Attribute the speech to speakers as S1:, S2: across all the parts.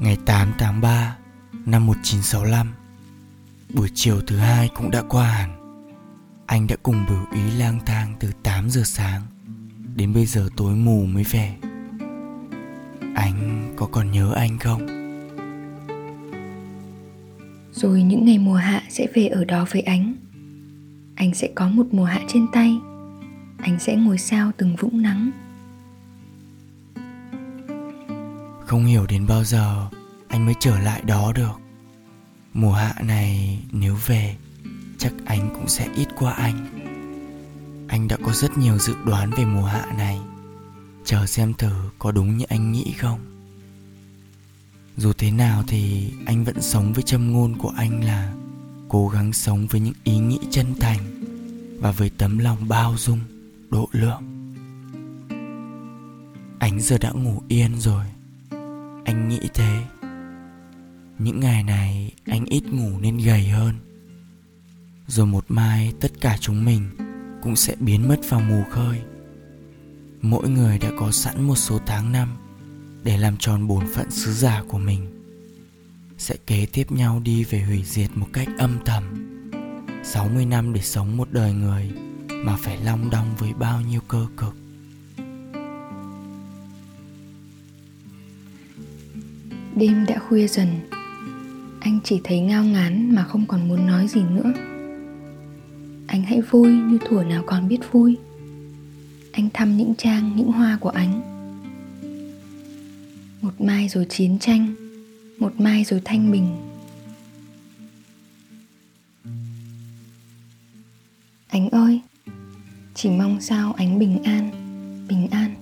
S1: Ngày 8 tháng 3 năm 1965 Buổi chiều thứ hai cũng đã qua hẳn. Anh đã cùng bửu ý lang thang từ 8 giờ sáng Đến bây giờ tối mù mới về. Anh có còn nhớ anh không?
S2: Rồi những ngày mùa hạ sẽ về ở đó với anh. Anh sẽ có một mùa hạ trên tay. Anh sẽ ngồi sao từng vũng nắng.
S1: Không hiểu đến bao giờ anh mới trở lại đó được. Mùa hạ này nếu về Chắc anh cũng sẽ ít qua anh. Anh đã có rất nhiều dự đoán về mùa hạ này. Chờ xem thử có đúng như anh nghĩ không. Dù thế nào thì anh vẫn sống với châm ngôn của anh là Cố gắng sống với những ý nghĩ chân thành Và với tấm lòng bao dung, độ lượng. Anh giờ đã ngủ yên rồi. Anh nghĩ thế. Những ngày này, anh ít ngủ nên gầy hơn. Rồi một mai, tất cả chúng mình cũng sẽ biến mất vào mù khơi. Mỗi người đã có sẵn một số tháng năm để làm tròn bổn phận sứ giả của mình. Sẽ kế tiếp nhau đi về hủy diệt một cách âm thầm. 60 năm để sống một đời người mà phải long đong với bao nhiêu cơ cực.
S2: Đêm đã khuya dần. Anh chỉ thấy ngao ngán mà không còn muốn nói gì nữa. Anh hãy vui như thuở nào còn biết vui. Anh thăm những trang, những hoa của anh. Một mai rồi chiến tranh, một mai rồi thanh bình. Anh ơi, chỉ mong sao ánh bình an bình an.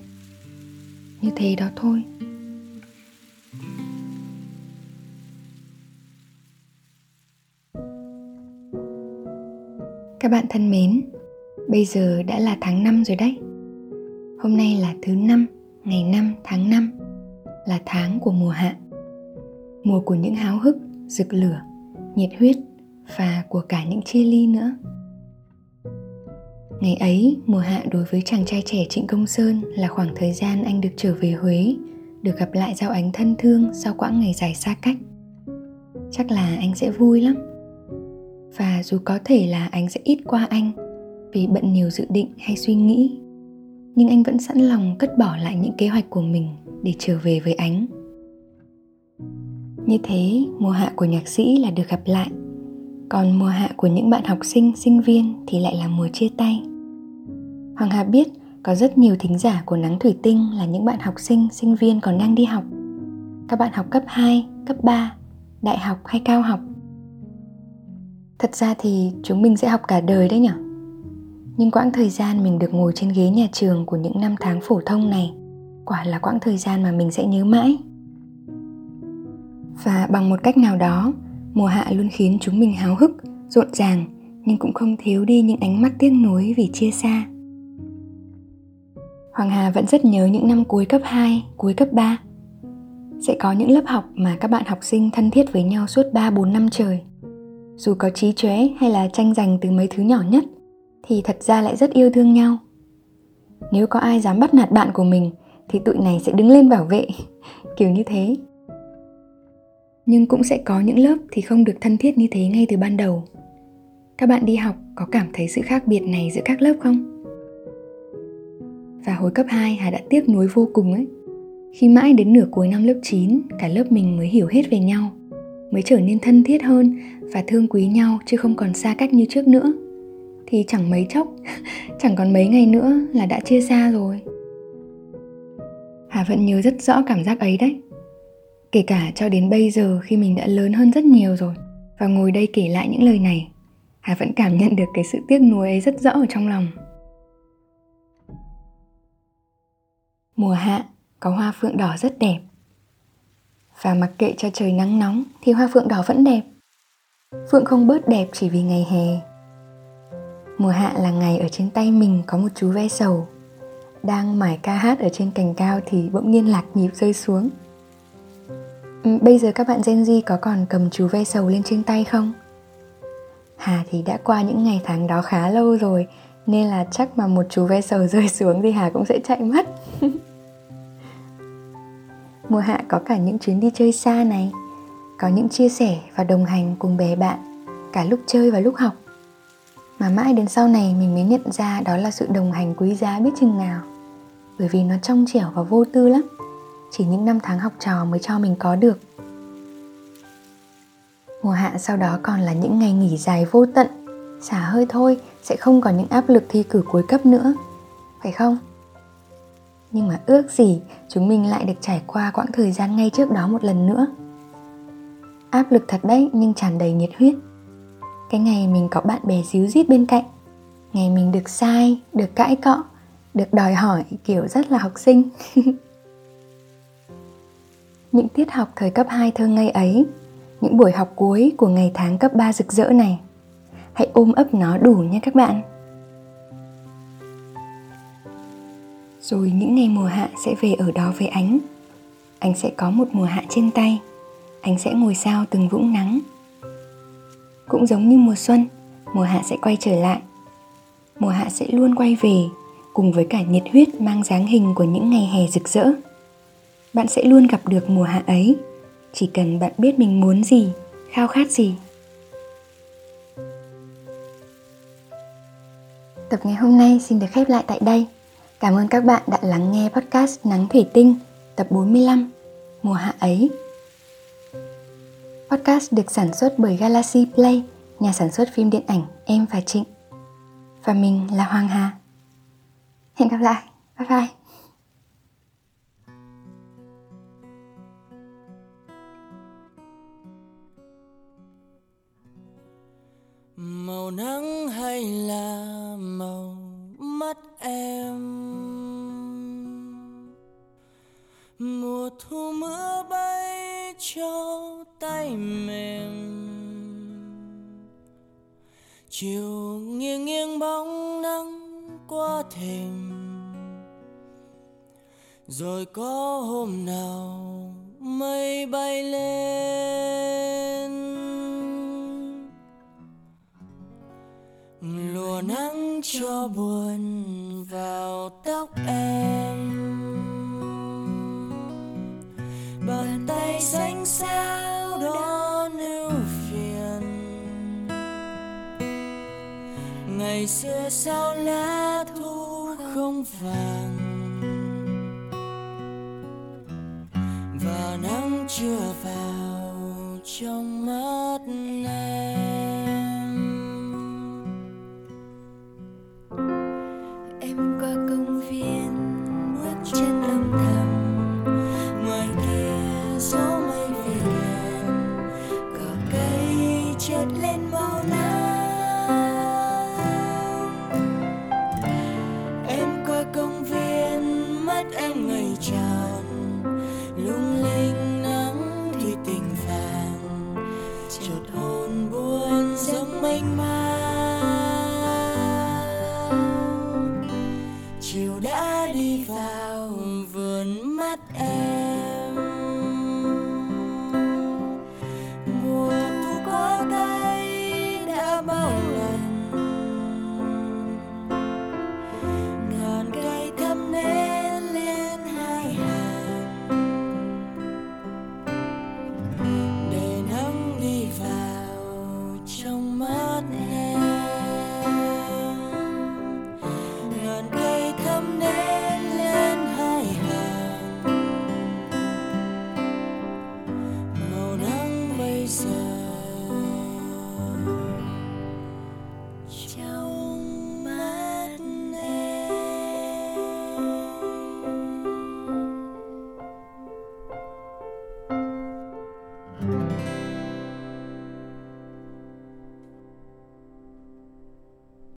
S2: Như thế đó thôi. Các bạn thân mến, bây giờ đã là tháng 5 rồi đấy. Hôm nay là thứ năm, ngày 5 tháng 5, là tháng của mùa hạ. Mùa của những háo hức, rực lửa, nhiệt huyết và của cả những chia ly nữa. Ngày ấy, mùa hạ đối với chàng trai trẻ Trịnh Công Sơn là khoảng thời gian anh được trở về Huế, được gặp lại giao ánh thân thương sau quãng ngày dài xa cách. Chắc là anh sẽ vui lắm và dù có thể là anh sẽ ít qua anh vì bận nhiều dự định hay suy nghĩ nhưng anh vẫn sẵn lòng cất bỏ lại những kế hoạch của mình để trở về với ánh như thế mùa hạ của nhạc sĩ là được gặp lại. Còn mùa hạ của những bạn học sinh sinh viên thì lại là mùa chia tay. Hoàng hà biết có rất nhiều thính giả của nắng thủy tinh là những bạn học sinh sinh viên còn đang đi học. Các bạn học cấp 2, cấp 3, đại học hay cao học thật ra thì chúng mình sẽ học cả đời đấy nhở? Nhưng quãng thời gian mình được ngồi trên ghế nhà trường của những năm tháng phổ thông này quả là quãng thời gian mà mình sẽ nhớ mãi. Và bằng một cách nào đó mùa hạ luôn khiến chúng mình háo hức rộn ràng nhưng cũng không thiếu đi những ánh mắt tiếc nuối vì chia xa. Hoàng Hà vẫn rất nhớ những năm cuối cấp 2, cuối cấp 3. Sẽ có những lớp học mà các bạn học sinh thân thiết với nhau suốt 3-4 năm trời dù có trí chóe hay là tranh giành từ mấy thứ nhỏ nhất, thì thật ra lại rất yêu thương nhau. Nếu có ai dám bắt nạt bạn của mình, thì tụi này sẽ đứng lên bảo vệ. Kiểu như thế. Nhưng cũng sẽ có những lớp thì không được thân thiết như thế ngay từ ban đầu. Các bạn đi học có cảm thấy sự khác biệt này giữa các lớp không? Và hồi cấp 2 Hà đã tiếc nuối vô cùng ấy. Khi mãi đến nửa cuối năm lớp 9 Cả lớp mình mới hiểu hết về nhau. Mới trở nên thân thiết hơn và thương quý nhau chứ không còn xa cách như trước nữa. Thì chẳng mấy chốc, chẳng còn mấy ngày nữa là đã chia xa rồi. Hà vẫn nhớ rất rõ cảm giác ấy đấy. Kể cả cho đến bây giờ khi mình đã lớn hơn rất nhiều rồi và ngồi đây kể lại những lời này, hà vẫn cảm nhận được cái sự tiếc nuối ấy rất rõ ở trong lòng. Mùa hạ, có hoa phượng đỏ rất đẹp. Và mặc kệ cho trời nắng nóng, thì hoa phượng đỏ vẫn đẹp. Phượng không bớt đẹp chỉ vì ngày hè. Mùa hạ là ngày ở trên tay mình có một chú ve sầu. Đang mải ca hát ở trên cành cao thì bỗng nhiên lạc nhịp rơi xuống. Ừ, bây giờ các bạn Gen Z có còn cầm chú ve sầu lên trên tay không? Hà thì đã qua những ngày tháng đó khá lâu rồi, Nên là chắc mà một chú ve sầu rơi xuống thì Hà cũng sẽ chạy mất Mùa hạ có cả những chuyến đi chơi xa này, Có những chia sẻ và đồng hành cùng bè bạn, Cả lúc chơi và lúc học. Mà mãi đến sau này mình mới nhận ra đó là sự đồng hành quý giá biết chừng nào. Bởi vì nó trong trẻo và vô tư lắm, Chỉ những năm tháng học trò mới cho mình có được. Mùa hạ sau đó còn là những ngày nghỉ dài vô tận, Xả hơi thôi, sẽ không còn những áp lực thi cử cuối cấp nữa, Phải không? Nhưng mà ước gì chúng mình lại được trải qua quãng thời gian ngay trước đó một lần nữa Áp lực thật đấy nhưng tràn đầy nhiệt huyết Cái ngày mình có bạn bè díu dít bên cạnh Ngày mình được sai, được cãi cọ Được đòi hỏi kiểu rất là học sinh Những tiết học thời cấp 2 thơ ngây ấy những buổi học cuối của ngày tháng cấp 3 rực rỡ này. Hãy ôm ấp nó đủ nha các bạn. Rồi những ngày mùa hạ sẽ về ở đó với ánh. Anh sẽ có một mùa hạ trên tay. Anh sẽ ngồi sao từng vũng nắng. Cũng giống như mùa xuân, mùa hạ sẽ quay trở lại. Mùa hạ sẽ luôn quay về cùng với cả nhiệt huyết mang dáng hình của những ngày hè rực rỡ. Bạn sẽ luôn gặp được mùa hạ ấy chỉ cần bạn biết mình muốn gì khao khát gì Tập ngày hôm nay xin được khép lại tại đây. Cảm ơn các bạn đã lắng nghe podcast Nắng Thủy Tinh tập 45 Mùa hạ ấy. Podcast được sản xuất bởi Galaxy Play, nhà sản xuất phim điện ảnh Em và Trịnh. Và mình là Hoàng Hà. Hẹn gặp lại. Bye bye.
S3: màu nắng hay là màu mắt em. Mùa thu mưa bay cho tay mềm chiều nghiêng nghiêng bóng nắng qua thềm. Rồi có hôm nào mây bay lên. Cho buồn vào tóc em. Bàn tay xanh xao đó nưu phiền. Ngày xưa sao lá thu không vàng? Chiều đã